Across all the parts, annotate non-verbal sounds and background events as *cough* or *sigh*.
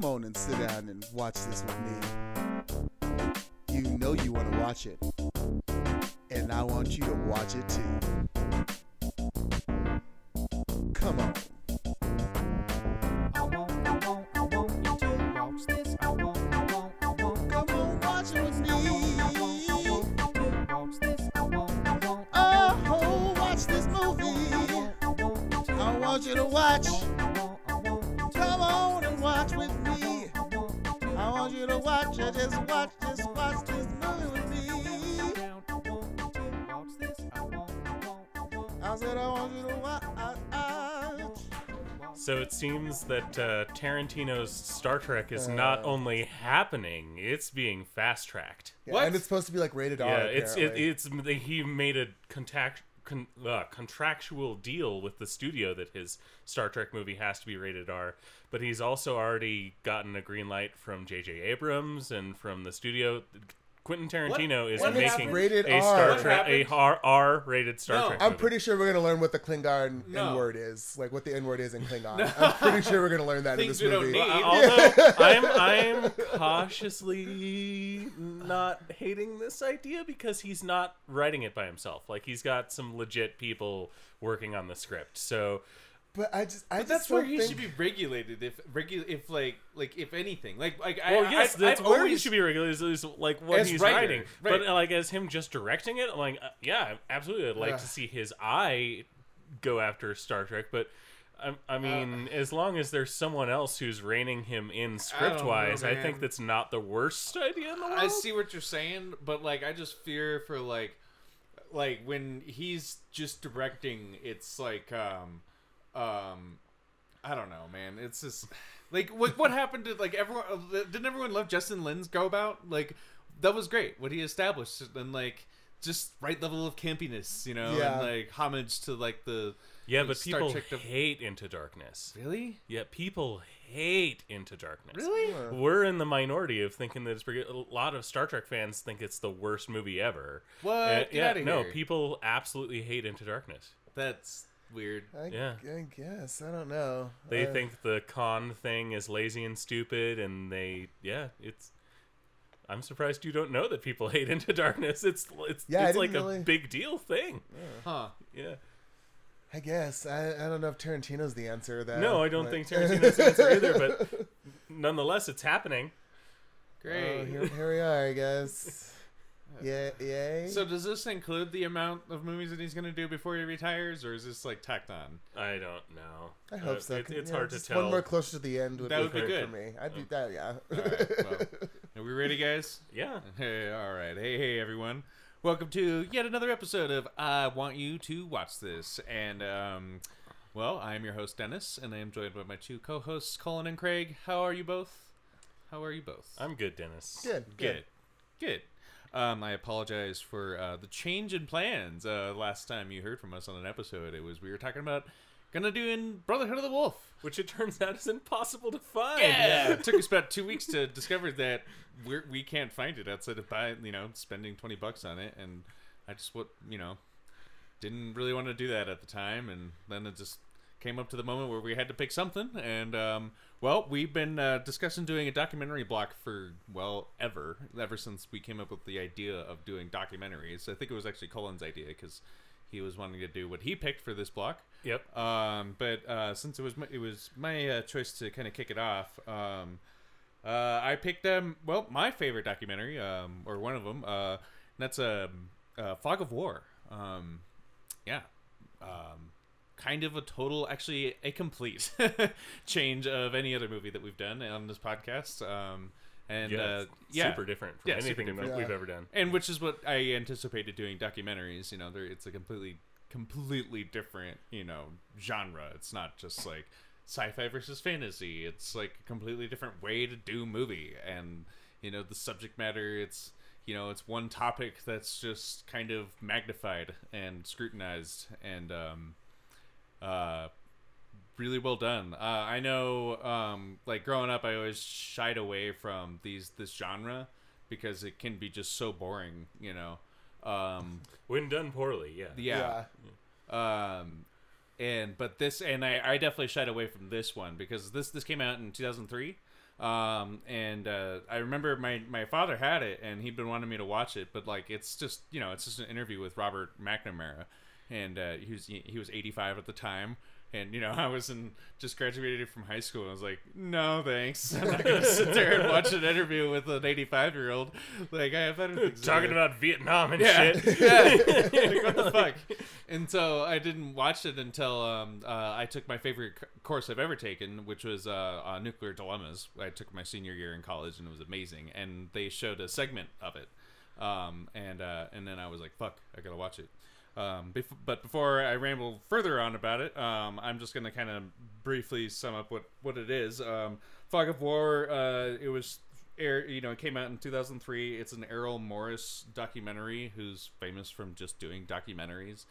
come on and sit down and watch this with me. You know you want to watch it, and I want you to watch it too. Seems that uh, Tarantino's Star Trek is not Uh. only happening; it's being fast tracked. Yeah, What? And it's supposed to be like rated R. Yeah, it's it, it's he made a contact con, uh, contractual deal with the studio that his Star Trek movie has to be rated R, but he's also already gotten a green light from J.J. Abrams and from the studio. Quentin Tarantino is what making happened? Rated a R. Star What Trek a happened? R R rated Star No. Trek. I'm movie. pretty sure we're gonna learn what the Klingon No. N word is, like what the N word is in Klingon. I'm pretty sure we're gonna learn that in this movie. need. Uh, although *laughs* I'm I'm cautiously not hating this idea because he's not writing it by himself. Like he's got some legit people working on the script. So But I just, I But just that's where don't he think... should be regulated. If regu- if like like if anything, like like well, I, yes, I, that's I've where he should be regulated. Is, is like what As he's writer, writing, right. but uh, like as him just directing it, like uh, yeah, absolutely, I'd like to see his eye go after Star Trek, but. I, I mean, as long as there's someone else who's reining him in script wise, I, man. think that's not the worst idea in the world. I see what you're saying, but like I just fear for like like when he's just directing, it's like um um I don't know, man. It's just like what what happened to like everyone? uh, Didn't everyone love Justin Lin's go about? Like that was great. What he established and like just right level of campiness, you know, Yeah. and like homage to like the Yeah, the but Star people Trek to- hate Into Darkness. really Yeah, people hate Into Darkness. really. Yeah. We're in the minority of thinking that it's pretty. A lot of Star Trek fans think it's the worst movie ever. What? Uh, Get yeah, outta no, here. people absolutely hate Into Darkness. That's weird. I, Yeah. I guess I don't know. They Uh, think the Khan thing is lazy and stupid, and they, yeah, it's. I'm surprised you don't know that people *laughs* hate Into Darkness. It's it's Yeah, it's like didn't a big deal thing. Huh. Yeah. I guess I, I don't know if Tarantino's the answer. Though, No, I don't but- think *laughs* Tarantino's the answer either, but nonetheless, it's happening. Great. Oh, here, here we are, I guess. Yeah, yay. So does this include the amount of movies that he's going to do before he retires, or is this like tacked on? I don't know. I hope Uh, so. It, it's yeah, hard to tell. One more closer to the end would, That be, would be great good. for me. I'd be that. Yeah. All right, well, *laughs* are we ready, guys? Yeah. *laughs* Hey, all right. Hey, hey, everyone. Welcome to yet another episode of I Want You to Watch This. And, um, well, I am your host, Dennis, and I am joined by my two co hosts, Colin and Craig. How are you both? How are you both? I'm good, Dennis. good. Good. Good. Um, I apologize for uh, the change in plans. Uh, last time you heard from us on an episode, it was we were talking about gonna do in Brotherhood of the Wolf. Which it turns out is impossible to find. Yeah, it took us about two weeks to discover that we're, we can't find it outside of buying, you know, spending twenty bucks on it, and I just what you know didn't really want to do that at the time, and then it just came up to the moment where we had to pick something, and um, well, we've been uh, discussing doing a documentary block for well ever, ever since we came up with the idea of doing documentaries. I think it was actually Colin's idea because he was wanting to do what he picked for this block. Yep. Um, but uh, since it was my, it was my uh, choice to kind of kick it off, um, uh, I picked um well my favorite documentary um or one of them uh and that's um uh, Fog of War um yeah um kind of a total actually a complete *laughs* change of any other movie that we've done on this podcast um and yeah, uh, it's yeah super different from Yeah, super anything different. we've Yeah. ever done. and which is what I anticipated doing documentaries. You know, it's a completely, completely different, you know, genre. It's not just like sci-fi versus fantasy. It's like a completely different way to do movie, and you know, the subject matter. It's you know, it's one topic that's just kind of magnified and scrutinized, and um, uh, really well done. Uh, I know, um, like growing up, I always shied away from these this genre because it can be just so boring, you know. Um, When done poorly, yeah. yeah. Um, and but this and I, I definitely shied away from this one because this this came out in 2003. Um, and uh, I remember my my father had it, and he'd been wanting me to watch it, but like it's just you know it's just an interview with Robert McNamara, and uh, he was he was 85 at the time. And you know, *laughs* I was in just graduated from high school. And I was like, "No, thanks. *laughs* I'm not gonna sit there and watch an interview with an 85 year old. Like, I have better things Talking do." about Vietnam and yeah, shit. yeah. *laughs* like, what the fuck? And so I didn't watch it until um, uh, I took my favorite c- course I've ever taken, which was uh, uh, nuclear dilemmas. I took my senior year in college, and it was amazing. And they showed a segment of it, um, and uh, and then I was like, "Fuck, I gotta watch it." Um, bef- but before I ramble further on about it, um, I'm just gonna kind of briefly sum up what what it is. Um, Fog of War. Uh, it was air. You know, it came out in 2003. It's an Errol Morris documentary, who's famous from just doing documentaries.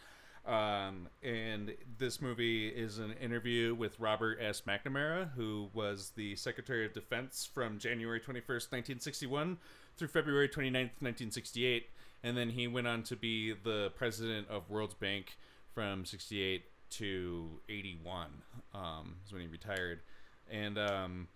Um, and this movie is an interview with Robert S. McNamara, who was the Secretary of Defense from January 21st, 1961 through February 29th, 1968. And then he went on to be the president of World's Bank from 68 to 81, um, is when he retired. And, um,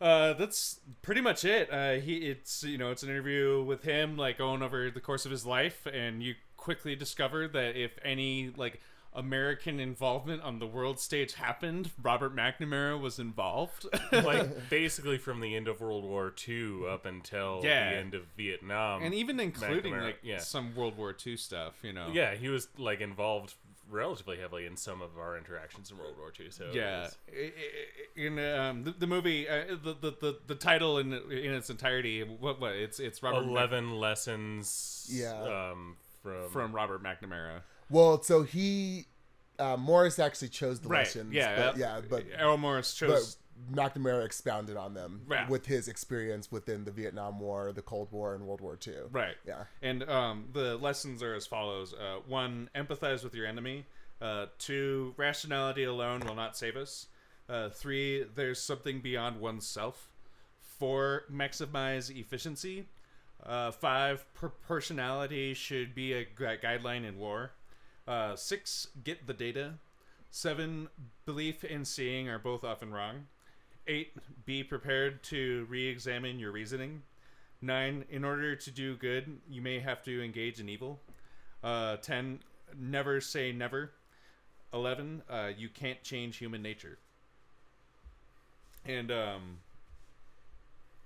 uh, that's pretty much it. Uh, he it's you know it's an interview with him like going over the course of his life, and you quickly discover that if any like American involvement on the world stage happened, Robert McNamara was involved. *laughs* like basically from the end of World War II up until Yeah. the end of Vietnam. and even including McNamara, like yeah. some World War II stuff, you know. yeah, he was like involved relatively heavily in some of our interactions in World War II. So Yeah, was- I- I- in um, the, the movie, uh, the, the the the title in in its entirety, what what it's it's Robert Mc- eleven lessons. Yeah. Um, from from Robert McNamara. Well, so he uh, Morris actually chose the Right. lessons. Yeah. but, yeah, but Errol Morris chose. but. McNamara expounded on them Yeah. with his experience within the Vietnam War, the Cold War, and World War II. Right. Yeah. And um, the lessons are as follows: uh, one, empathize with your enemy. Uh, two, rationality alone will not save us. Uh, three, there's something beyond oneself. Four, maximize efficiency. Uh, five, proportionality should be a gu- guideline in war. Uh, six, get the data. Seven, belief and seeing are both often wrong. Eight, be prepared to re examine your reasoning. Nine, in order to do good, you may have to engage in evil. Uh, ten, never say never. Eleven, uh, you can't change human nature. And um,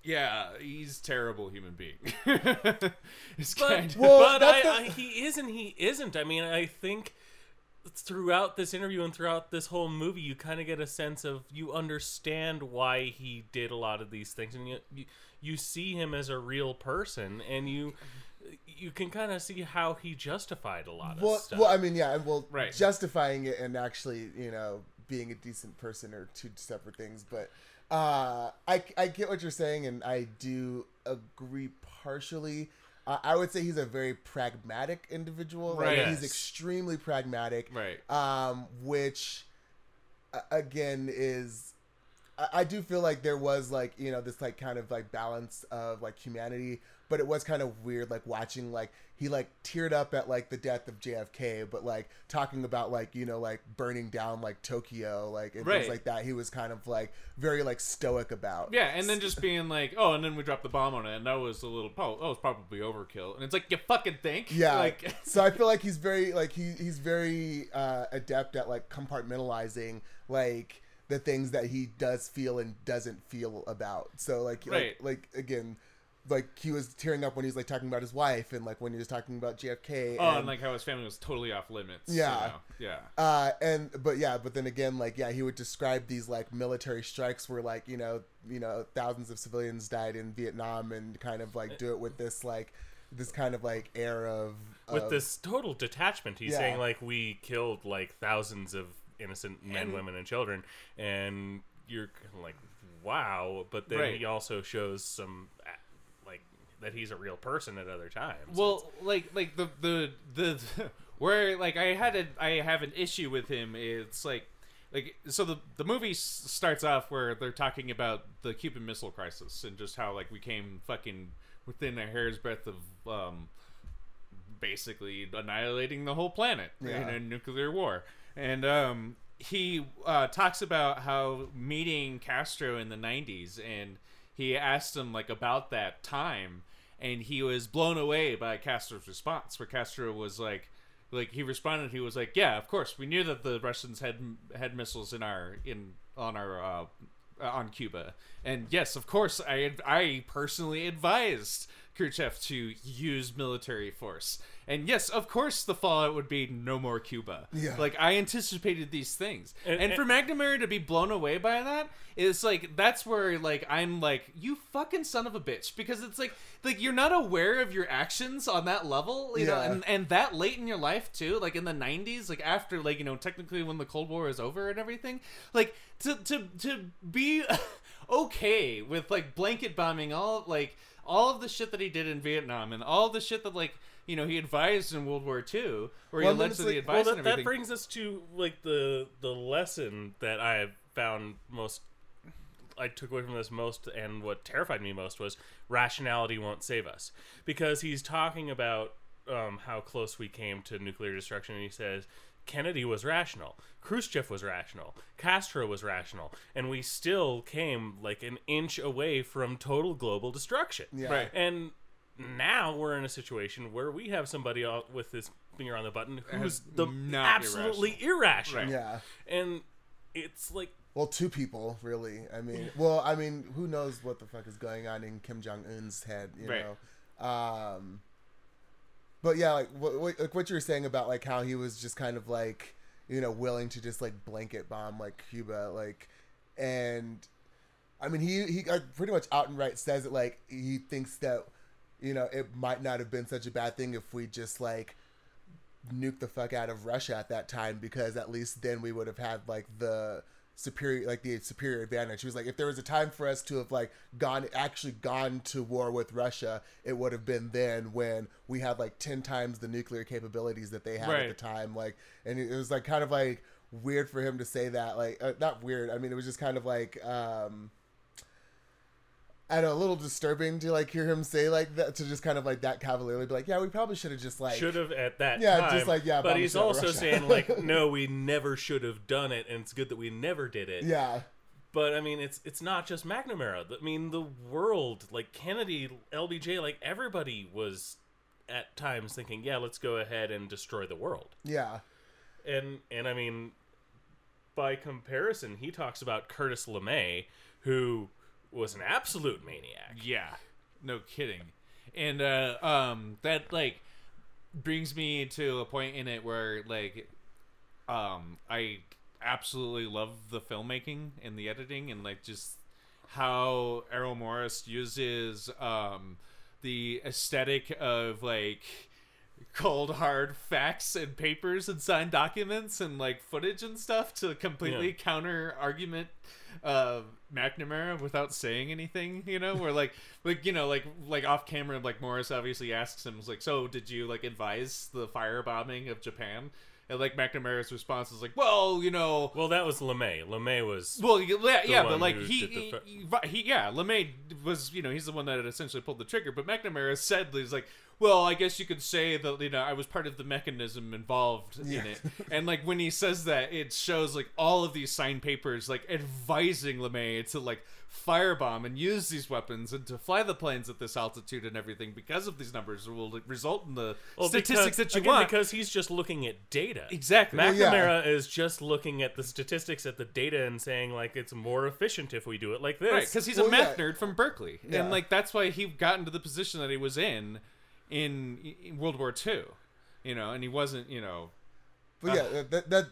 yeah, he's a terrible human being. *laughs* it's But, kind of Well, but I, the- I, he is and he isn't. I mean, I think throughout this interview and throughout this whole movie, you kind of get a sense of you understand why he did a lot of these things, and you you, you see him as a real person, and you you can kind of see how he justified a lot of Well, stuff. well, I mean, yeah, well, Right. justifying it and actually, you know, being a decent person are two separate things. But uh, I, I get what you're saying, and I do agree partially. Uh, I would say he's a very pragmatic individual. Like, Right. He's extremely pragmatic. right. um, which uh, again is I do feel like there was like you know this like kind of like balance of like humanity but it was kind of weird like watching like he like teared up at like the death of JFK but like talking about like you know like burning down like Tokyo like and Right. things like that he was kind of like very like stoic about Yeah, and then just being like, oh, and then we dropped the bomb on it, and that was a little, oh, that was probably overkill. And it's like, you fucking think? Yeah. *laughs* Like, *laughs* so I feel like he's very like he he's very uh, adept at like compartmentalizing like the things that he does feel and doesn't feel about. So like Right. like, like again like he was tearing up when he was like talking about his wife and like when he was talking about JFK. oh, and, and like how his family was totally off limits. you Yeah. know? Yeah. uh and but yeah but then again like yeah he would describe these like military strikes where like you know you know thousands of civilians died in vietnam and kind of like do it with this like this kind of like air of with this total detachment he's Yeah. saying like we killed like thousands of innocent men And- women and children and you're like wow but then Right. he also shows some that he's a real person at other times Well, like, like the the the *laughs* where like I had a I have an issue with him. It's like. Like so, the the movie s- starts off where they're talking about the Cuban Missile Crisis and just how like we came fucking within a hair's breadth of um, basically annihilating the whole planet in a nuclear war. And um he uh, talks about how meeting Castro in the '90s, and he asked him like about that time, and he was blown away by Castro's response. Where Castro was like, like he responded, he was like, "Yeah, of course, we knew that the Russians had had missiles in our in on our uh, on Cuba, and yes, of course, I I personally advised Khrushchev to use military force, and yes, of course, the fallout would be no more Cuba. Yeah. like I anticipated these things, and, And- for McNamara to be blown away by that is like that's where like I'm like you fucking son of a bitch because it's like like you're not aware of your actions on that level, you know, Yeah. and and that late in your life too, like in the '90s, like after like you know technically when the Cold War is over and everything, like to to to be *laughs* okay with like blanket bombing all like all of the shit that he did in Vietnam and all the shit that like you know he advised in World War II, where Well, he then it's allegedly like- well, that, and that brings us to like the the lesson that I found most. I took away from this most, and what terrified me most was rationality won't save us, because he's talking about um, how close we came to nuclear destruction, and he says Kennedy was rational, Khrushchev was rational, Castro was rational, and we still came like an inch away from total global destruction. Yeah. Right. And now we're in a situation where we have somebody with this finger on the button who's the absolutely irrational. Right. Yeah. And it's like Well, two people really. I mean, well, I mean, who knows what the fuck is going on in Kim Jong Un's head, you Right. know? Um, but yeah, like what, what like what you were saying about like how he was just kind of like you know willing to just like blanket bomb like Cuba, like, and I mean he he pretty much out and right says it like he thinks that you know it might not have been such a bad thing if we just like nuke the fuck out of Russia at that time because at least then we would have had like the superior like the superior advantage. He was like if there was a time for us to have like gone actually gone to war with Russia, it would have been then when we had like 10 times the nuclear capabilities that they had at the time like and it was like kind of like weird for him to say that like uh, not weird. I mean it was just kind of like um Know, a little disturbing to like hear him say like that to just kind of like that cavalierly be like, yeah, we probably should have just like should have at that Yeah, time. just like, yeah, but he's also saying like, *laughs* no, we never should have done it, and it's good that we never did it. yeah. But I mean, it's it's not just McNamara. I mean, the world, like Kennedy, LBJ, like everybody was at times thinking, yeah, let's go ahead and destroy the world. Yeah. and and I mean, by comparison, he talks about Curtis LeMay, who was an absolute maniac. Yeah, no kidding. And uh, um, that like brings me to a point in it where like um, I absolutely love the filmmaking and the editing and like just how Errol Morris uses um, the aesthetic of like cold hard facts and papers and signed documents and like footage and stuff to completely Yeah. counter argument uh McNamara without saying anything, you know, where like like you know, like like off camera, like Morris obviously asks him like, So did you like advise the firebombing of Japan? And like McNamara's response is like, Well, you know Well, that was LeMay. LeMay was well, yeah, yeah, but like he, he, he, he- yeah, LeMay was, you know, he's the one that essentially pulled the trigger. But McNamara said he's like, well, I guess you could say that you know I was part of the mechanism involved Yeah. in it. And like when he says that, it shows like all of these signed papers like advising LeMay to like firebomb and use these weapons and to fly the planes at this altitude and everything because of these numbers will like, result in the well, statistics because, that you again, want. because he's just looking at data. exactly. Well, yeah. McNamara is just looking at the statistics at the data and saying like it's more efficient if we do it like this. Right, because he's Well, a math yeah. nerd from Berkeley, Yeah. and like that's why he got into the position that he was in in, in World War II. You know, and he wasn't. You know, But yeah, that that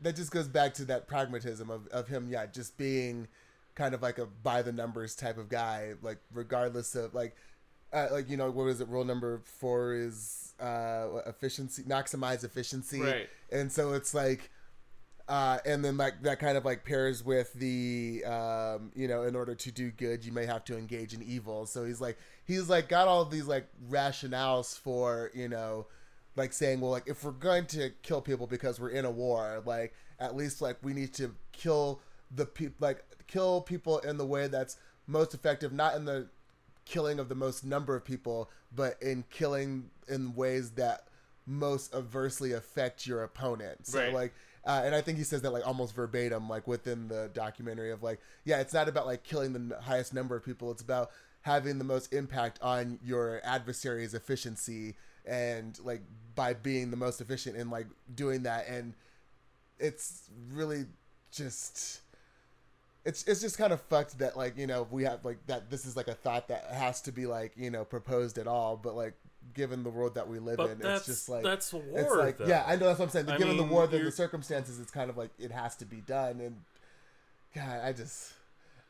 that just goes back to that pragmatism of, of him, yeah, just being kind of like a by the numbers type of guy, like regardless of like uh, like you know what is it? Rule number four is uh, efficiency, maximize efficiency, Right. And so it's like, uh, and then like that kind of like pairs with the um, you know in order to do good you may have to engage in evil. So he's like he's like got all these like rationales for you know like saying well like if we're going to kill people because we're in a war like at least like we need to kill the people like kill people in the way that's most effective not in the killing of the most number of people but in killing in ways that most adversely affect your opponent. So Right. like uh, and I think he says that like almost verbatim, like within the documentary of like, yeah, it's not about like killing the highest number of people. It's about having the most impact on your adversary's efficiency and like by being the most efficient in like doing that. And it's really just it's it's just kind of fucked that like you know we have like that this is like a thought that has to be like you know proposed at all but like given the world that we live But in it's just like that's war. it's like though. yeah i know that's what i'm saying given mean, the war you're- the circumstances it's kind of like it has to be done and god i just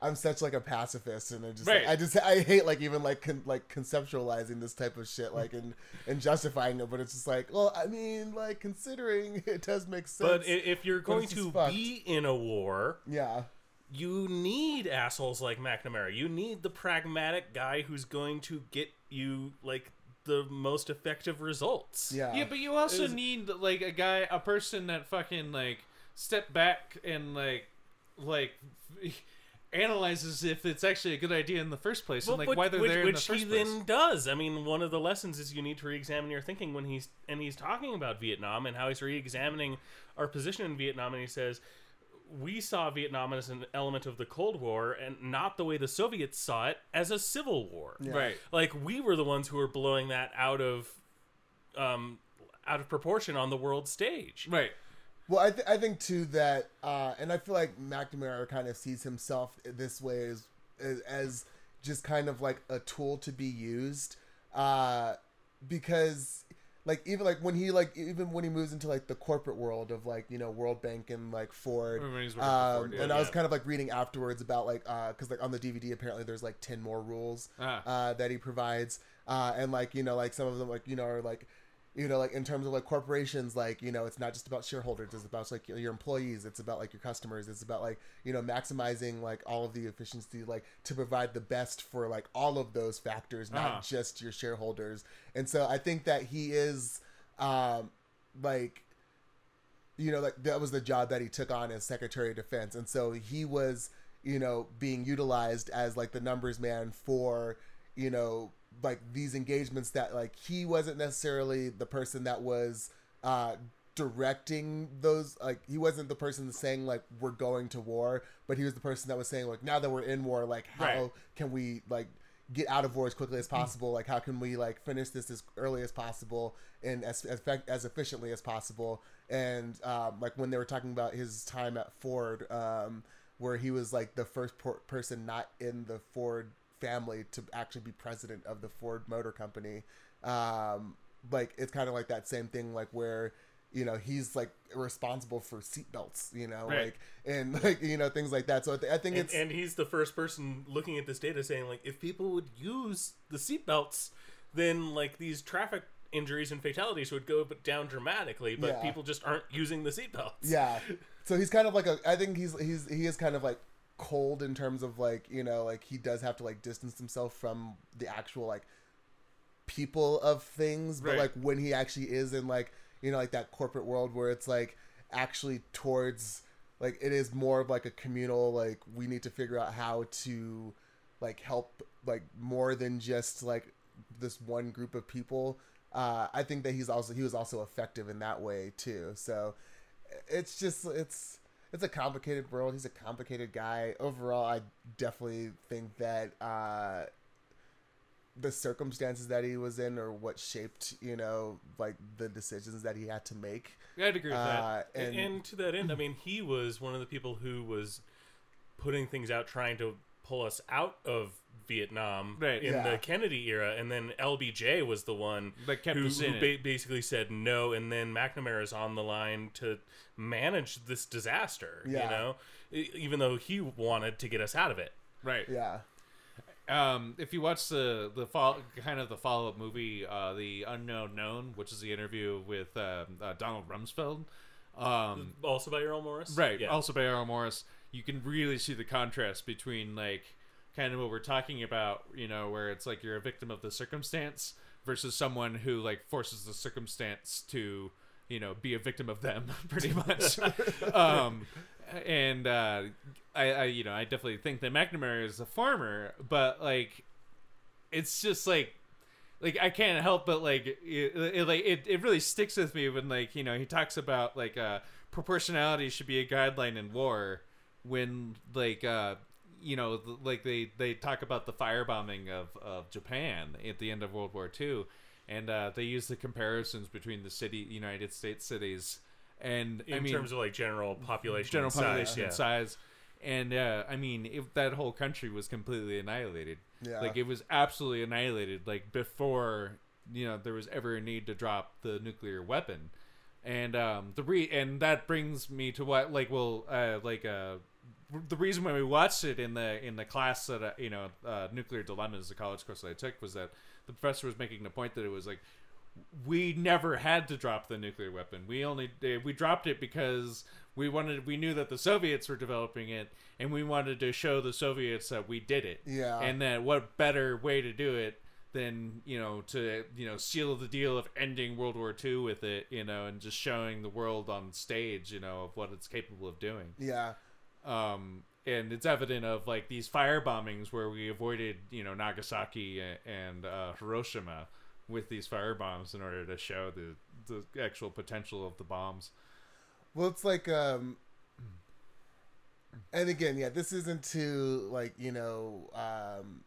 i'm such like a pacifist and i just like, i just i hate like even like con- like conceptualizing this type of shit like and and justifying it but it's just like well i mean like considering *laughs* it does make sense But if you're going it's just to fucked. be in a war, yeah you need assholes like McNamara. You need the pragmatic guy who's going to get you like the most effective results. yeah Yeah, but you also Is- need like a guy, a person that fucking like step back and like like analyzes if it's actually a good idea in the first place Well, and like but- why they're which, there in the which first he place. then does. I mean, one of the lessons is you need to re-examine your thinking when he's and he's talking about Vietnam and how he's re-examining our position in Vietnam, and he says we saw Vietnam as an element of the Cold War and not the way the Soviets saw it as a civil war. Yeah. Right. Like we were the ones who were blowing that out of um out of proportion on the world stage. Right. Well, I, th- I think too that, uh, and I feel like McNamara kind of sees himself this way as, as as just kind of like a tool to be used, uh, because like even like when he like even when he moves into like the corporate world of like you know World Bank and like Ford, When he's working for um, Ford, yeah. and I was Yeah. kind of like reading afterwards about like because like on the DVD apparently there's like ten more rules Ah. uh, that he provides, uh, and like you know like some of them like you know are like you know like in terms of like corporations like you know it's not just about shareholders it's about like your employees it's about like your customers it's about like you know maximizing like all of the efficiency like to provide the best for like all of those factors not Uh-huh. just your shareholders and so i think that he is um like you know, like that was the job that he took on as Secretary of Defense, and so he was, you know, being utilized as like the numbers man for, you know, like these engagements that like he wasn't necessarily the person that was uh directing those like he wasn't the person saying like we're going to war but he was the person that was saying like now that we're in war like how Right. can we like get out of war as quickly as possible? Like how can we like finish this as early as possible and as as, effect- as efficiently as possible? And um, like when they were talking about his time at ford um, where he was like the first por- person not in the ford family to actually be president of the ford motor company um, like it's kind of like that same thing like where you know he's like responsible for seatbelts you know Right. like and *laughs* like you know things like that so i, th- I think And, it's and he's the first person looking at this data saying like if people would use the seatbelts then like these traffic injuries and fatalities would go down dramatically but Yeah. people just aren't using the seatbelts Yeah. *laughs* So he's kind of like a. I think he's he's he is kind of like cold in terms of like you know like he does have to like distance himself from the actual like people of things, but Right. like when he actually is in like you know like that corporate world where it's like actually towards like it is more of like a communal like we need to figure out how to like help like more than just like this one group of people uh i think that he's also he was also effective in that way too so it's just it's it's a complicated world he's a complicated guy overall i definitely think that uh the circumstances that he was in or what shaped you know like the decisions that he had to make I'd agree with that. uh and, and, to that end i mean he was one of the people who was putting things out trying to pull us out of vietnam Right. in Yeah. the kennedy era and then lbj was the one That kept who, us in who ba- basically said no and then McNamara is on the line to manage this disaster Yeah. you know even though he wanted to get us out of it Right. yeah Um, if you watch the the fall, kind of the follow up movie, uh, the Unknown Known, which is the interview with um, uh, Donald Rumsfeld, um, also by Errol Morris right, yeah. also by Errol Morris, you can really see the contrast between like kind of what we're talking about, you know, where it's like you're a victim of the circumstance versus someone who like forces the circumstance to, you know, be a victim of them, *laughs* pretty much. *laughs* um, and uh, I, I, you know, I definitely think that McNamara is a farmer, but like, it's just like like I can't help but like it, it like it, it really sticks with me when like you know he talks about like uh proportionality should be a guideline in war when like uh you know like they they talk about the firebombing of of Japan at the end of World War II and uh they use the comparisons between the city United States cities and in I mean terms of like general population, general size, population yeah. and size. And uh, I mean, if that whole country was completely annihilated, Yeah. like it was absolutely annihilated, like before you know there was ever a need to drop the nuclear weapon, and um, the re and that brings me to what like well uh, like uh, the reason why we watched it in the in the class that uh, you know uh, nuclear dilemmas the college course that I took was that the professor was making the point that it was like we never had to drop the nuclear weapon. We only we dropped it because we wanted we knew that the Soviets were developing it and we wanted to show the Soviets that we did it. Yeah. And that what better way to do it than, you know, to you know, seal the deal of ending World War II with it, you know, and just showing the world on stage, you know, of what it's capable of doing yeah. Um, and it's evident of like these fire bombings where we avoided you know Nagasaki and uh, Hiroshima with these fire bombs in order to show the the actual potential of the bombs. Well, it's like, um, and again, yeah, this isn't to like you know, um,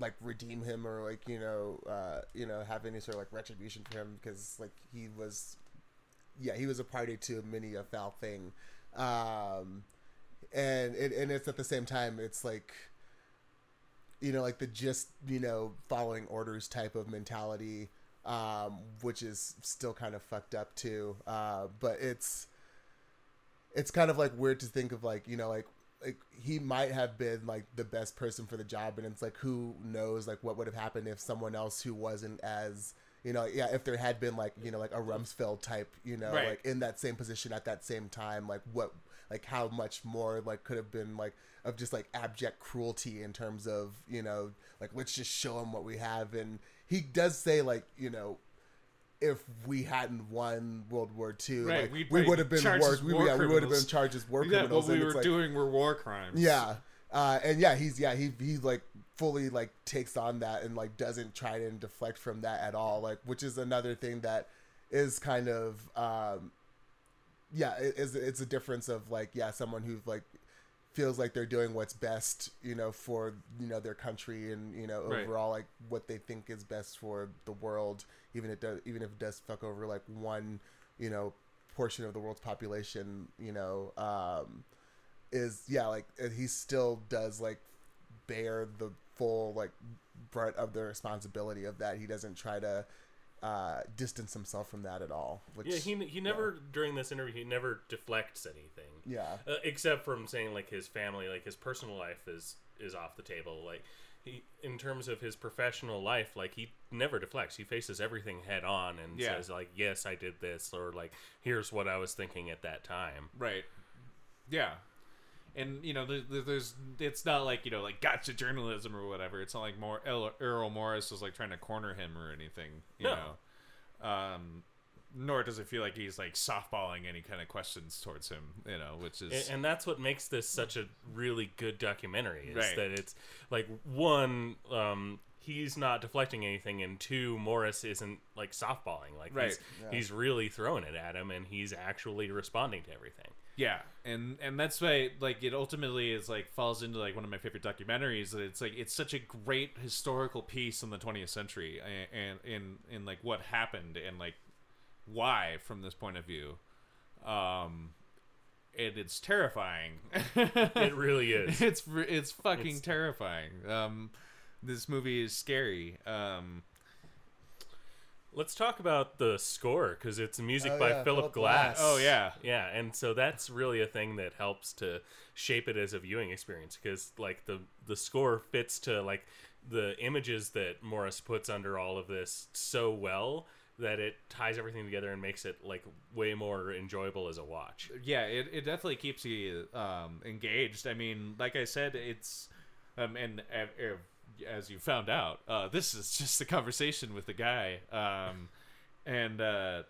like redeem him or like you know, uh, you know, have any sort of like retribution for him because like he was, yeah, he was a party to many a foul thing, um, and it, and it's at the same time, it's like. You know, like the just you know following orders type of mentality, um, which is still kind of fucked up too. Uh, but it's it's kind of like weird to think of like you know like like he might have been like the best person for the job, and it's like who knows like what would have happened if someone else who wasn't as you know yeah if there had been like you know like a Rumsfeld type you know Right. like in that same position at that same time like what like how much more like could have been like of just like abject cruelty in terms of you know like let's just show him what we have and he does say like you know if we hadn't won World War II, Right, like, we would have been charged war, we, yeah, we would have been charged as war Yeah, criminals. what we were like, doing were war crimes. yeah, uh, and yeah, he's yeah he he like fully like takes on that and like doesn't try to deflect from that at all. Like, which is another thing that is kind of um, yeah, it, it's it's a difference of like yeah, someone who like feels like they're doing what's best, you know, for you know their country and you know Right. overall like what they think is best for the world, even if it does even if it does fuck over like one, you know, portion of the world's population, you know, um, is yeah like and he still does like bear the full like brunt of the responsibility of that. He doesn't try to uh, distance himself from that at all. Which, Yeah, he he never during this interview he never deflects anything. yeah. uh, except from saying like his family, like his personal life is is off the table. Like he, in terms of his professional life, like he never deflects. He faces everything head on and Yeah. says like, "Yes, I did this," or like, "Here's what I was thinking at that time." Right. Yeah. And you know, there, there- there's it's not like you know, like gotcha journalism or whatever. It's not like more Errol, Errol Morris is like trying to corner him or anything. You No. know. Um, nor does it feel like he's like softballing any kind of questions towards him. You know, which is And, and that's what makes this such a really good documentary is Right. that it's like one um he's not deflecting anything and two Morris isn't like softballing like Right. he's, Yeah. he's really throwing it at him and he's actually responding to everything. Yeah, and and that's why like it ultimately is like falls into like one of my favorite documentaries. That it's like it's such a great historical piece in the 20th century, and, and in in like what happened and like why from this point of view. Um, and it's terrifying. *laughs* It really is. *laughs* it's it's fucking It's- terrifying. Um, this movie is scary. Um, Let's talk about the score because it's music Oh, by yeah, Philip Philip Glass. Glass. oh yeah, Yeah, and so that's really a thing that helps to shape it as a viewing experience because like the the score fits to like the images that Morris puts under all of this so well that it ties everything together and makes it like way more enjoyable as a watch. yeah it, it definitely keeps you um, engaged i mean like i said it's um, and uh, uh, as you found out uh, this is just a conversation with the guy um, and uh,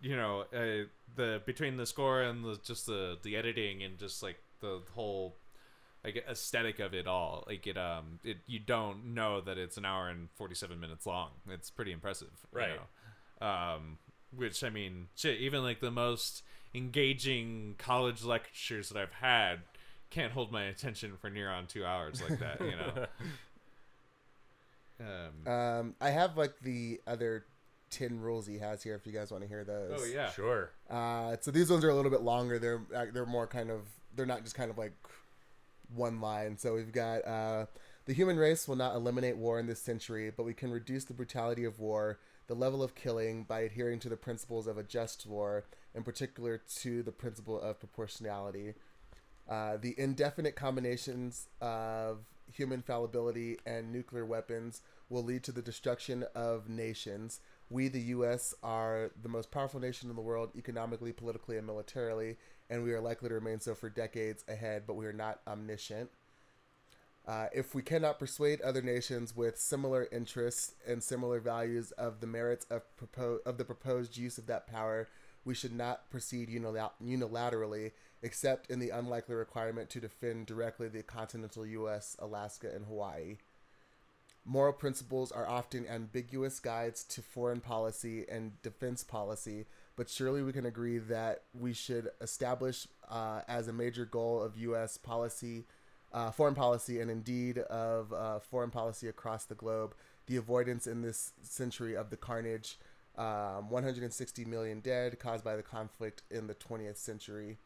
you know uh, the between the score and the just the the editing and just like the whole like aesthetic of it all. Like it um it you don't know that it's an hour and forty seven minutes long. It's pretty impressive, you Right. know? Um, which I mean, shit, even like the most engaging college lectures that I've had can't hold my attention for near on two hours like that. You know. *laughs* Um, Um, I have like the other ten rules he has here. If you guys want to hear those. oh yeah. Sure. Uh, so these ones are a little bit longer. They're uh, they're more kind of they're not just kind of like one line. So we've got uh, the human race will not eliminate war in this century, but we can reduce the brutality of war, the level of killing by adhering to the principles of a just war, in particular to the principle of proportionality. Uh, the indefinite combinations of human fallibility and nuclear weapons will lead to the destruction of nations. We, the U.S., are the most powerful nation in the world, economically, politically, and militarily, and we are likely to remain so for decades ahead, but we are not omniscient. Uh, if we cannot persuade other nations with similar interests and similar values of the merits of, propo- of the proposed use of that power, we should not proceed unila- unilaterally, except in the unlikely requirement to defend directly the continental U.S., Alaska, and Hawaii. Moral principles are often ambiguous guides to foreign policy and defense policy, but surely we can agree that we should establish uh, as a major goal of U.S. policy, uh, foreign policy, and indeed of uh, foreign policy across the globe, the avoidance in this century of the carnage, um, 160 million dead caused by the conflict in the 20th century.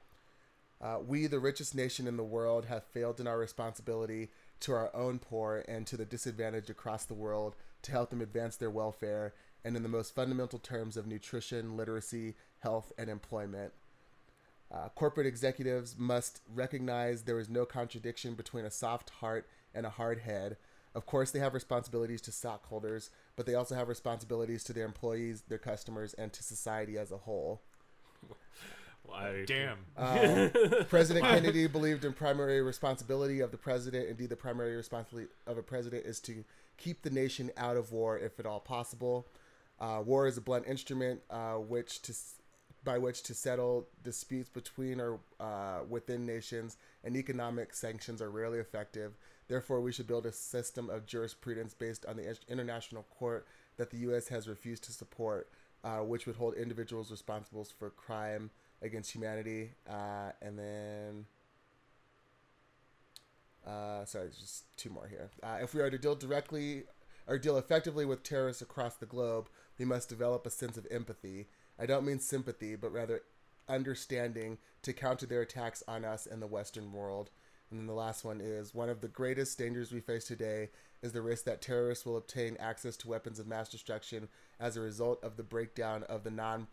Uh, we, the richest nation in the world, have failed in our responsibility to our own poor and to the disadvantaged across the world to help them advance their welfare and in the most fundamental terms of nutrition, literacy, health, and employment. Uh, corporate executives must recognize there is no contradiction between a soft heart and a hard head. Of course, they have responsibilities to stockholders, but they also have responsibilities to their employees, their customers, and to society as a whole. I- Damn. *laughs* President *laughs* Kennedy believed in primary responsibility of the president. Indeed, the primary responsibility of a president is to keep the nation out of war if at all possible. Uh, war is a blunt instrument uh, which to by which to settle disputes between or uh, within nations, and economic sanctions are rarely effective. Therefore, we should build a system of jurisprudence based on the international court that the U.S. has refused to support, uh, which would hold individuals responsible for crime against humanity. Uh, and then, uh, sorry, just two more here. Uh, if we are to deal directly or deal effectively with terrorists across the globe, we must develop a sense of empathy. I don't mean sympathy, but rather understanding to counter their attacks on us in the Western world. And then the last one is one of the greatest dangers we face today is the risk that terrorists will obtain access to weapons of mass destruction as a result of the breakdown of the non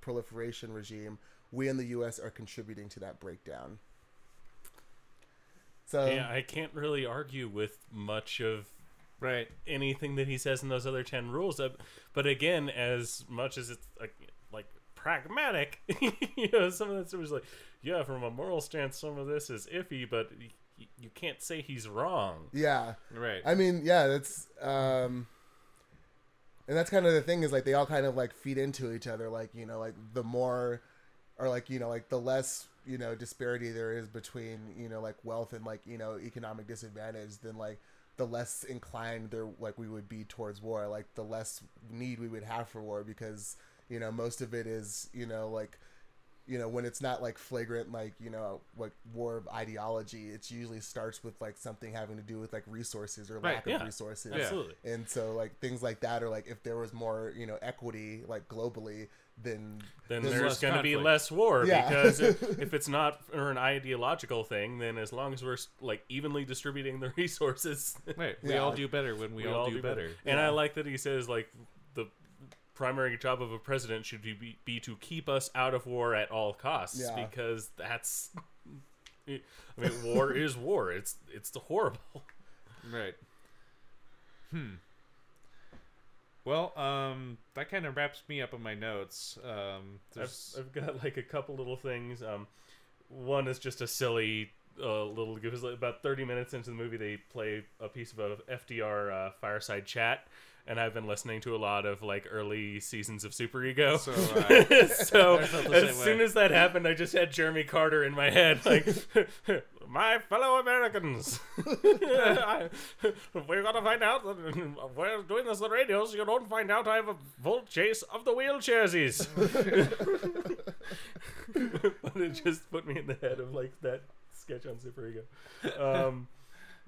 proliferation regime. We in the U.S. are contributing to that breakdown. So, yeah, I can't really argue with much of Right. anything that he says in those other 10 rules. Uh, But again, as much as it's like, like pragmatic, *laughs* you know, some of this was like, yeah, from a moral stance, some of this is iffy, but y- you can't say he's wrong. yeah. Right. I mean, yeah, that's um and that's kind of the thing is like they all kind of like feed into each other like, you know, like the more or like, you know, like the less, you know, disparity there is between, you know, like wealth and like, you know, economic disadvantage then like the less inclined there like we would be towards war, like the less need we would have for war because, you know, most of it is, you know, like you know when it's not like flagrant like you know like war of ideology it usually starts with like something having to do with like resources or Right, lack yeah, of resources Absolutely. and so like things like that are like if there was more you know equity like globally then Then There's there's, going to be less war Yeah. because if, *laughs* if it's not for an ideological thing, then as long as we're like evenly distributing the *laughs* resources, Right. We Yeah. all do better when we, all, do, better. And I like that he says like the primary job of a president should be, be to keep us out of war at all costs Yeah. because that's *laughs* I mean war is war. It's it's the horrible. Right. Hmm. Well, um, that kind of wraps me up on my notes. Um, I've, I've got like a couple little things. Um, one is just a silly uh, little. It was like about thirty minutes into the movie, they play a piece of a FDR uh, fireside chat, and I've been listening to a lot of like early seasons of Superego. so, *laughs* uh, so I felt the as soon way. as that happened, I just had Jeremy Carter in my head, like *laughs* My fellow Americans, *laughs* I, we're gonna find out that we're doing this on the radio, so you don't find out I have a full chase of the wheelchairsies. but it just put me in the head of like that sketch on Superego. Um,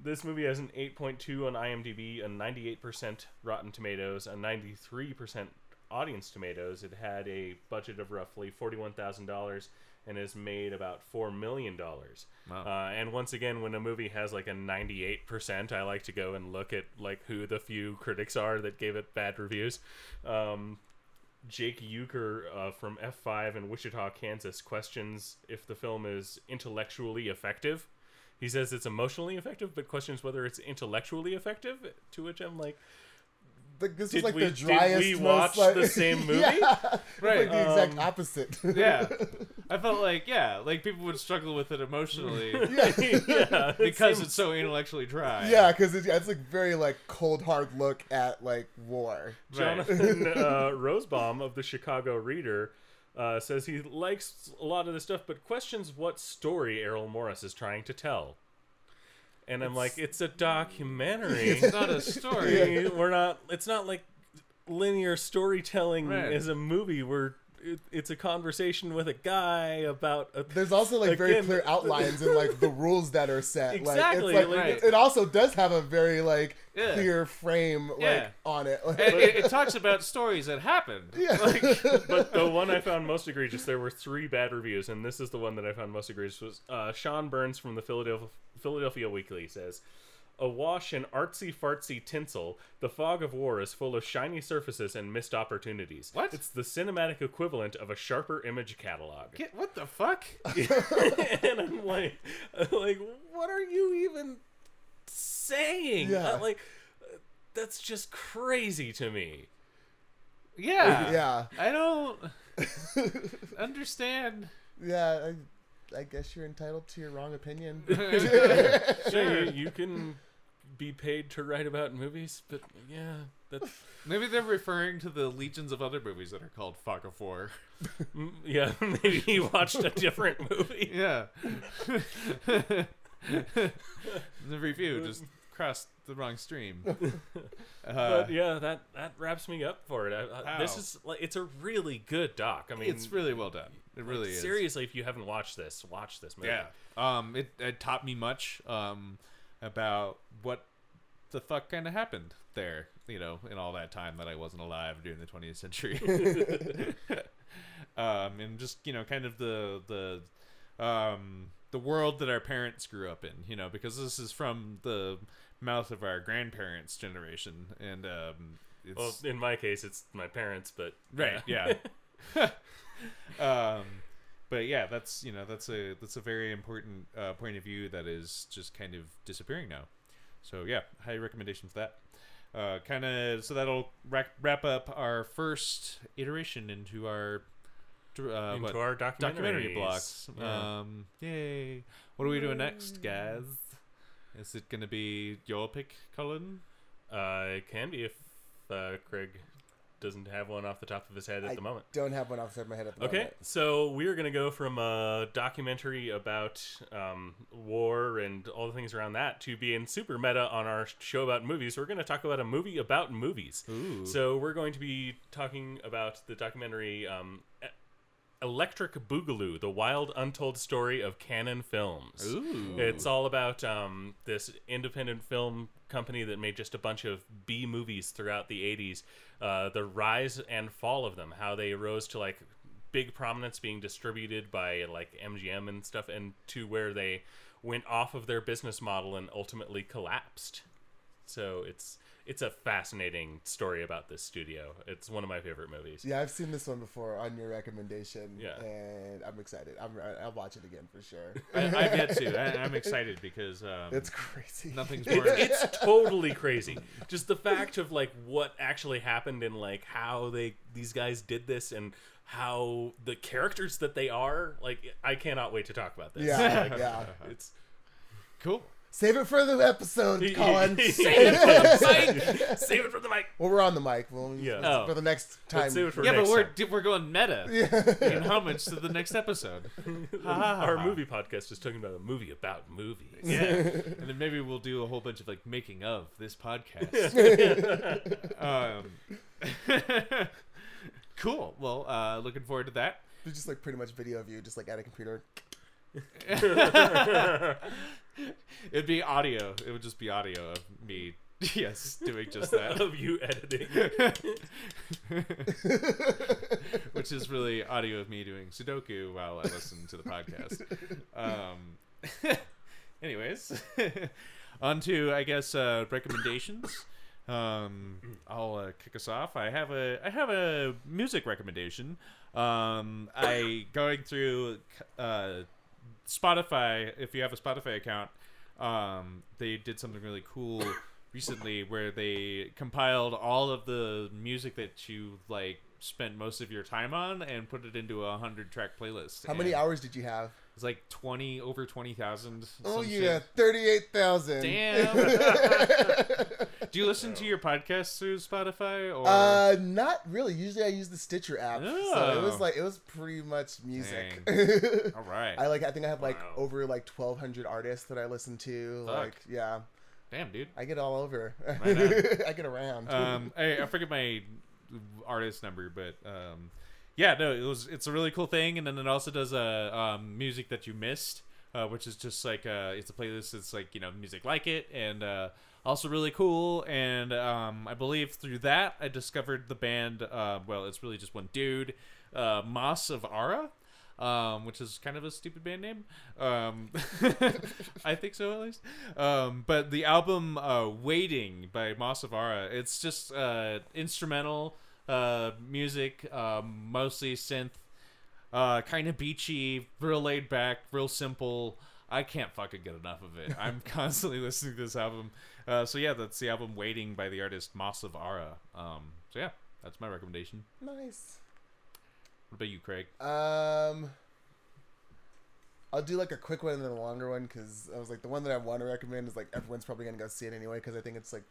this movie has an 8.2 on IMDb, a 98% Rotten Tomatoes, a 93% audience tomatoes. It had a budget of roughly $41,000 and has made about $4 million. Wow. Uh, and once again, when a movie has like a 98%, I like to go and look at like who the few critics are that gave it bad reviews. Um, Jake Euker uh, from F5 in Wichita, Kansas questions if the film is intellectually effective. He says it's emotionally effective, but questions whether it's intellectually effective. To which I'm like, Like, this Did is like we- the did driest. we most, watch like- the same *laughs* movie? yeah, Right, Like the exact um, opposite. *laughs* yeah, *laughs* I felt like yeah, like people would struggle with it emotionally yeah. yeah, because seems- it's so intellectually dry. Yeah, because it's, it's like very like cold hard look at like war. Right. Jonathan uh, Rosenbaum of the Chicago Reader uh, says he likes a lot of this stuff, but questions what story Errol Morris is trying to tell. And I'm like, it's a documentary. *laughs* It's not a story. *laughs* We're not. It's not like linear storytelling Right. as a movie. Where it, it's a conversation with a guy about a. There's also like very clear *laughs* outlines and like the rules that are set. Exactly, Like, it's, like, like- it, it also does have a very like Yeah. clear frame like Yeah. on it. Like, it, it, it talks about stories that happened. *laughs* yeah. *laughs* but the one I found most egregious, there were three bad reviews, and this is the one that I found most egregious. Was uh, Sean Burns from the Philadelphia Philadelphia Weekly says, "Awash in artsy fartsy tinsel, the fog of war is full of shiny surfaces and missed opportunities. What? It's the cinematic equivalent of a sharper image catalog." Get, what the fuck? *laughs* and I'm like, like, what are you even saying? Yeah. Uh, like, that's just crazy to me. Yeah. *laughs* yeah. I don't understand. Yeah. I, I guess you're entitled to your wrong opinion. *laughs* Sure, you, you can be paid to write about movies, but yeah, that's Maybe they're referring to the legions of other movies that are called Fog of War. mm, yeah. *laughs* Maybe he watched a different movie. Yeah. the review just crossed the wrong stream. *laughs* *laughs* Uh, But yeah, that that wraps me up for it. I, I, this is like it's a really good doc. I mean, it's really well done. It really is. seriously. If you haven't watched this, watch this movie. Yeah. Um, it, it taught me much um, about what the fuck kind of happened there, you know, in all that time that I wasn't alive during the 20th century. *laughs* um, and just, you know, kind of the, the, um, the world that our parents grew up in, you know, because this is from the mouth of our grandparents' generation. And, um, it's, Well, in my case, it's my parents, but Right. Yeah. *laughs* *laughs* um, but yeah, that's you know that's a that's a very important uh, point of view that is just kind of disappearing now. So yeah, high recommendation for that. Uh, kind of so that'll wrap, wrap up our first iteration into our uh, into what, our documentary blocks. Yeah. Um, yay! What are we doing next, guys? Is it gonna be your pick, Colin? Uh, it can be if uh, Craig doesn't have one off the top of his head at I the moment. Don't have one off the top of my head at the Okay, moment. Okay, so we're gonna go from a documentary about um, war and all the things around that to being super meta on our show about movies. We're gonna talk about a movie about movies. Ooh. So we're going to be talking about the documentary um, Electric Boogaloo: The Wild Untold Story of Cannon Films. Ooh. It's all about um, this independent film company that made just a bunch of B movies throughout the 80s. Uh, the rise and fall of them, how they rose to like big prominence being distributed by like MGM and stuff, and to where they went off of their business model and ultimately collapsed. So it's it's a fascinating story about this studio. It's one of my favorite movies. Yeah, I've seen this one before on your recommendation. Yeah. and I'm excited. I'm I'll watch it again for sure. I, I've yet to. I, *laughs* I'm excited because um, it's crazy. nothing's more. *laughs* it's totally crazy. Just the fact of like what actually happened and like how they these guys did this and how the characters that they are. Like I cannot wait to talk about this. Yeah, Like, *laughs* yeah. It's cool. Save it for the episode, *laughs* Colin. Save it for the *laughs* mic. Save it for the mic. well, we're on the mic. Well, Yeah. Oh. for the next time. save it for- yeah, but we're time. we're going meta *laughs* in homage to the next episode. Our movie podcast is talking about a movie about movies. Yeah, and then maybe we'll do a whole bunch of like making of this podcast. um, cool. Well, uh, looking forward to that. It's just like pretty much video of you, just like at a computer. *laughs* It'd be audio. It would just be audio of me. *laughs* Yes, doing just that. *laughs* of you editing. which is really audio of me doing Sudoku while I listen to the podcast. Um, anyways, on to I guess uh, recommendations. Um, I'll uh, kick us off. I have a I have a music recommendation. Um, I going through uh, Spotify. If you have a Spotify account, um, they did something really cool *coughs* recently where they compiled all of the music that you like spent most of your time on and put it into a hundred track playlist. How many hours did you have? It's like twenty over twenty thousand. Oh yeah, thirty-eight thousand. Damn. *laughs* *laughs* Do you listen to your podcast through Spotify or? Uh, not really. Usually, I use the Stitcher app, so it Oh. was like it was pretty much music. *laughs* all right. I like. I think I have like Wow. over like twelve hundred artists that I listen to. Fuck. Like, yeah, Damn, dude. I get all over. *laughs* I get around. um, *laughs* I, I forget my artist number, but um, yeah, no, it was it's a really cool thing, and then it also does a um, music that you missed, uh, which is just like uh, it's a playlist. It's like you know music like it, and uh, also really cool. And um, I believe through that I discovered the band. Uh, well, it's really just one dude, uh, Moss of Ara. Um, which is kind of a stupid band name. Um, *laughs* I think so, at least. Um, but the album uh, "Waiting" by Masavara, it's just uh, instrumental uh, music, um, mostly synth, uh, kind of beachy, real laid back, real simple. I can't fucking get enough of it. I'm *laughs* constantly listening to this album. Uh, so yeah, that's the album "Waiting" by the artist Masavara. Um, so yeah, that's my recommendation. nice. What about you, Craig? Um, I'll do like a quick one and then a longer one because I was like the one that I want to recommend is like everyone's probably gonna go see it anyway because I think it's like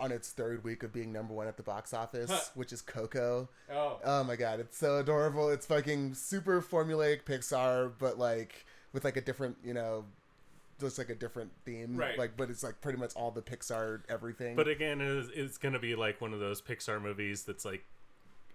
on its third week of being number one at the box office, which is Coco. Oh, Oh my god, it's so adorable. It's fucking super formulaic Pixar, but like with like a different, you know, just like a different theme. Right. Like, but it's like pretty much all the Pixar everything. But again, it's, it's going to be like one of those Pixar movies that's like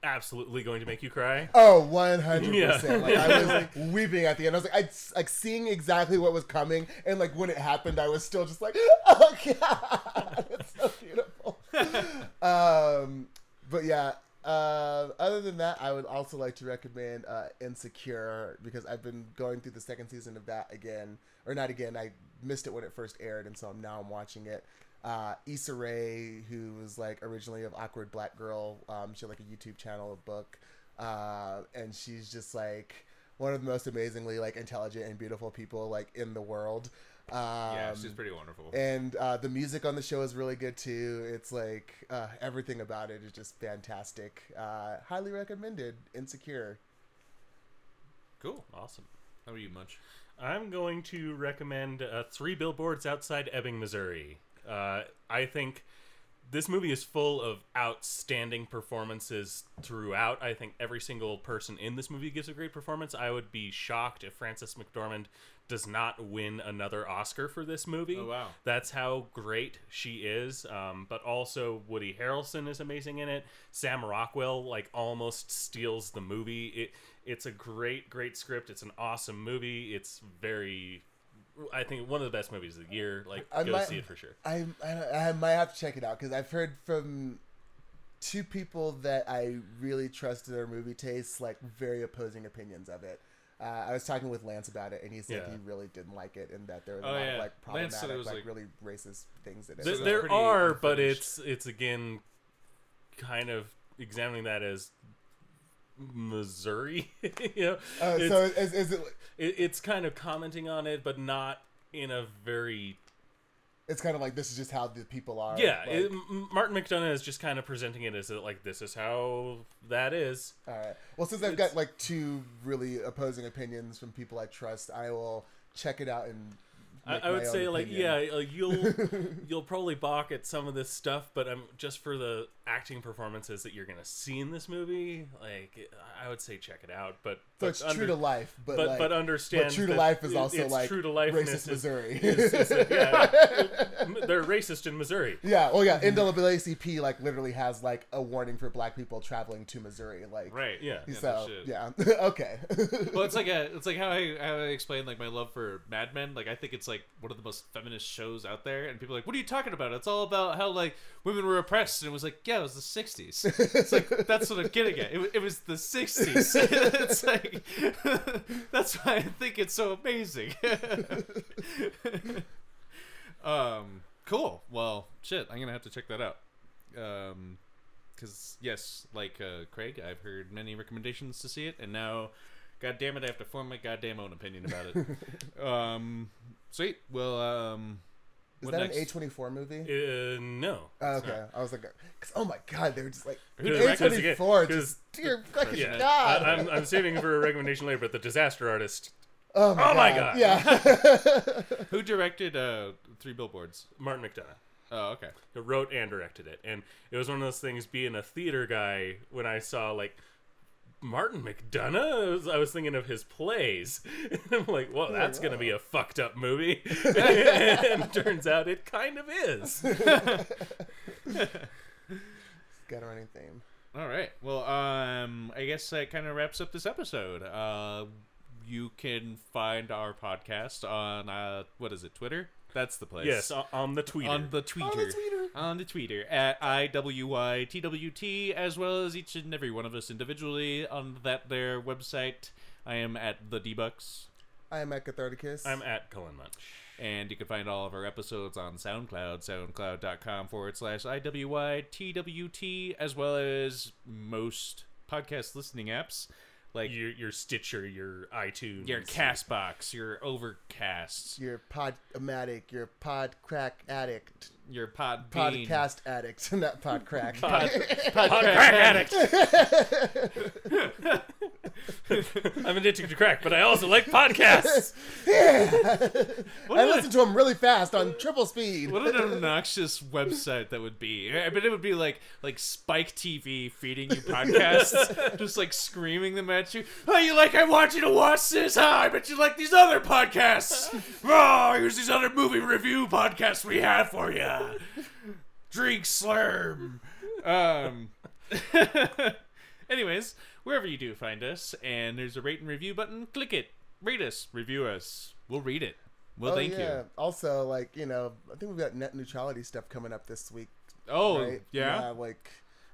absolutely going to make you cry. Oh, one hundred percent. Like I was like *laughs* weeping at the end. I was like, I like seeing exactly what was coming, and like when it happened, I was still just like, *laughs* oh god, it's so beautiful. *laughs* um, but yeah. Uh, other than that, I would also like to recommend uh, Insecure because I've been going through the second season of that again, or not again. I missed it when it first aired, and so now I'm watching it. Uh, Issa Rae, who was like originally of Awkward Black Girl, um, she had like a YouTube channel, a book, uh, and she's just like one of the most amazingly like intelligent and beautiful people like in the world. Um, yeah, she's pretty wonderful. and uh, the music on the show is really good too. It's like uh, everything about it is just fantastic. Uh, highly recommended. Insecure. Cool. Awesome. How are you, Munch? I'm going to recommend uh, Three Billboards Outside Ebbing, Missouri. Uh, I think this movie is full of outstanding performances throughout. I think every single person in this movie gives a great performance. I would be shocked if Frances McDormand does not win another Oscar for this movie. Oh, wow. That's how great she is. Um, but also Woody Harrelson is amazing in it. Sam Rockwell like almost steals the movie. It it's a great great script. It's an awesome movie. It's very I think one of the best movies of the year. Like I go might- see it for sure. I, I I might have to check it out because I've heard from two people that I really trust their movie tastes like very opposing opinions of it. Uh, I was talking with Lance about it, and he said Yeah. he really didn't like it, and that there was a Oh, lot yeah. of like Lance said problematic, it was, like, like- really racist things in it. Th- it's there pretty are, but it's it's again kind of examining that as Missouri. *laughs* you know, Uh, it's, so is, is it? it, it's kind of commenting on it, but not in a very It's kind of like this is just how the people are. yeah. like- it, Martin McDonagh is just kind of presenting it as like this is how that is. All right. Well, since I've got like two really opposing opinions from people I trust, I will check it out and I, I would say like yeah, uh, you'll *laughs* you'll probably balk at some of this stuff, but um, just for the acting performances that you're gonna see in this movie, like I would say check it out. But So but it's true to life, but but like, but understand but true to life is also it's like true to life racist Missouri. Is, is a- yeah, *laughs* they're racist in Missouri. yeah, well, yeah. NAACP like literally has like a warning for Black people traveling to Missouri. Like, Right. Yeah. So shit. yeah, *laughs* okay. well, it's like a, it's like how I how I explained like my love for Mad Men. Like I think it's like one of the most feminist shows out there, and people are like, "What are you talking about? It's all about how like women were oppressed." And it was like, "Yeah, it was the '60s." It's like that's what I'm getting at. It, it was the '60s. *laughs* it's like *laughs* that's why I think it's so amazing. *laughs* um, cool. Well, shit, I'm gonna have to check that out. Um, because yes, like uh, Craig, I've heard many recommendations to see it, and now, god damn it, I have to form my goddamn own opinion about it. um, sweet. Well, um, Is what that next? an A twenty four movie? Uh, no. Oh, okay, I was like, 'cause- oh my god, they were just like A twenty four. it twenty again? Just *laughs* dear fucking Yeah, god. I, am I'm saving for a recommendation later, but the Disaster Artist, oh my Oh god. my God. Yeah. *laughs* Who directed uh Three Billboards? Martin McDonagh. Oh, okay. who wrote and directed it. And it was one of those things being a theater guy when I saw like Martin McDonagh, I was, I was thinking of his plays. And *laughs* I'm like, well, that's going to be a fucked up movie. *laughs* and *laughs* turns out it kind of is. got a running theme. All right. Well, um, I guess that kind of wraps up this episode. Uh, you can find our podcast on uh, what is it, Twitter? That's the place. Yes, o- on the tweeter. on the tweeter. On the tweeter. On the tweeter at IWYTWT, as well as each and every one of us individually on that their website. I am at the Debucks, I am at Catharticus. I'm at Cullen Munch. and you can find all of our episodes on SoundCloud, soundcloud.com forward slash IWYTWT, as well as most podcast listening apps like Your, your Stitcher, your iTunes. your Castbox, your Overcast, your Podomatic, your Pod Crack Addict, your pod Podcast Addict, not Pod *laughs* Crack. *laughs* Pod, Pod crack addict. *laughs* I'm addicted to crack, but I also like podcasts. I listen to them really fast on triple speed. What an obnoxious website that would be. I bet it would be like like Spike TV feeding you podcasts, just like screaming them at you. Oh, you like? I want you to watch this. Ah, I bet you like these other podcasts. Oh, here's these other movie review podcasts we have for you. *laughs* Drink Slurm. Um. *laughs* anyways, wherever you do find us, and there's a rate and review button, click it. Rate us, review us. We'll read it. Well, oh, thank yeah. you. Also, like you know, I think we've got net neutrality stuff coming up this week. Oh, right? yeah. like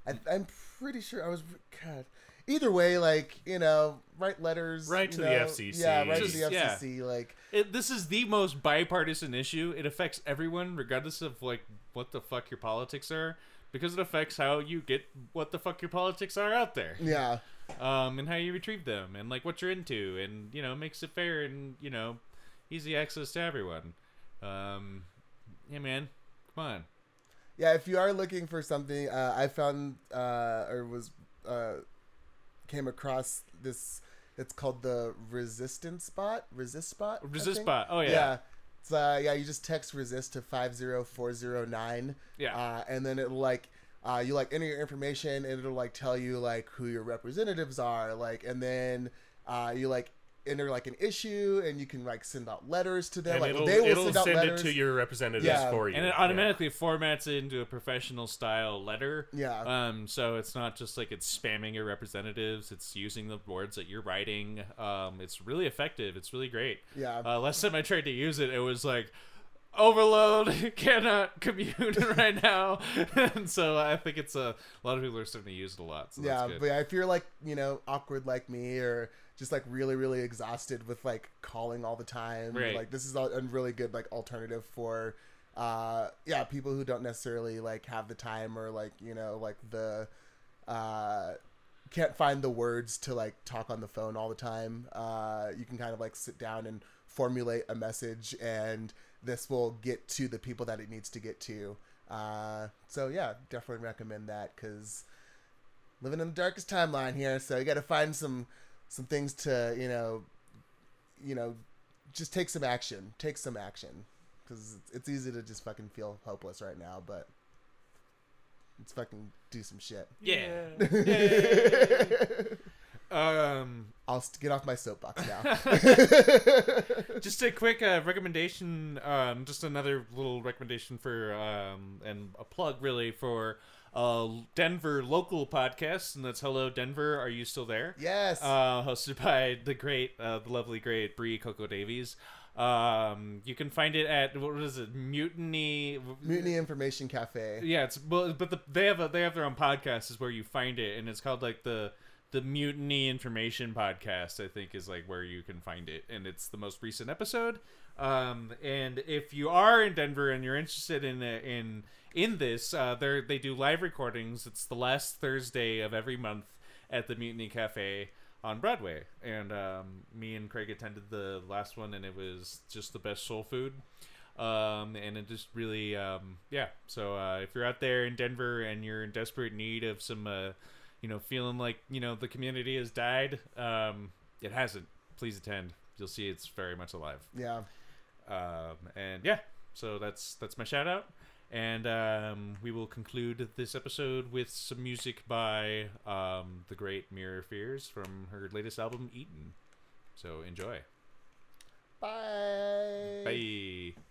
I, I'm pretty sure I was. God. Either way, like you know, write letters. right to the FCC. Yeah, write Just- to the yeah. FCC. Like, It, this is the most bipartisan issue. It affects everyone, regardless of like what the fuck your politics are, because it affects how you get what the fuck your politics are out there, yeah, um, and how you retrieve them, and like what you're into, and you know makes it fair and you know easy access to everyone. Um, yeah, man, come on. yeah. If you are looking for something, uh, I found uh, or was uh, came across this. It's called the Resistance Spot. Resist Spot. Resist bot. Oh yeah. Yeah. It's, uh, yeah, you just text resist to 50409. Yeah. Uh, and then it'll like, uh, you like enter your information and it'll like tell you like who your representatives are. Like, and then uh, you like enter like an issue and you can like send out letters to them. And like, it'll, they will it'll send out send letters. it to your representatives Yeah. for you. and it Yeah. automatically formats it into a professional style letter. Yeah. Um. So it's not just like it's spamming your representatives. It's using the words that you're writing. Um. It's really effective. It's really great. Yeah. Uh, last time I tried to use it, it was like overload *laughs* cannot commute *laughs* right now *laughs* and so i think it's a, a lot of people are starting to use it a lot so yeah, that's good. but yeah, if you're like you know awkward like me or just like really really exhausted with like calling all the time, Right. like this is a a really good like alternative for uh yeah people who don't necessarily like have the time or like you know like the uh can't find the words to like talk on the phone all the time. Uh, you can kind of like sit down and formulate a message, and this will get to the people that it needs to get to. Uh, so yeah, definitely recommend that because living in the darkest timeline here, so you got to find some some things to you know, you know, just take some action. Take some action, because it's easy to just fucking feel hopeless right now. But let's fucking do some shit. Yeah. *laughs* um, I'll st- get off my soapbox now. *laughs* *laughs* just a quick uh, recommendation. Um, just another little recommendation for um, and a plug really for a Denver local podcast, and that's Hello Denver. Are you still there? yes. uh, hosted by the great, uh, the lovely, great Brie Coco Davies. Um, you can find it at what is it, Mutiny? Mutiny Information Cafe. Yeah, it's well, but the, they have a they have their own podcast is where you find it, and it's called like the the Mutiny Information Podcast. I think is like where you can find it, and it's the most recent episode. Um, and if you are in Denver and you're interested in in in this, uh, they they do live recordings. It's the last Thursday of every month at the Mutiny Cafe on Broadway, and um, me and Craig attended the last one, and it was just the best soul food. Um, and it just really um, yeah. So uh, if you're out there in denver and you're in desperate need of some uh, you know feeling like you know the community has died um, it hasn't. Please attend. You'll see it's very much alive. Yeah. um, and yeah. So that's that's my shout out and um, we will conclude this episode with some music by um, the great Mirror Fears from her latest album Eaten. So enjoy. Bye. Bye.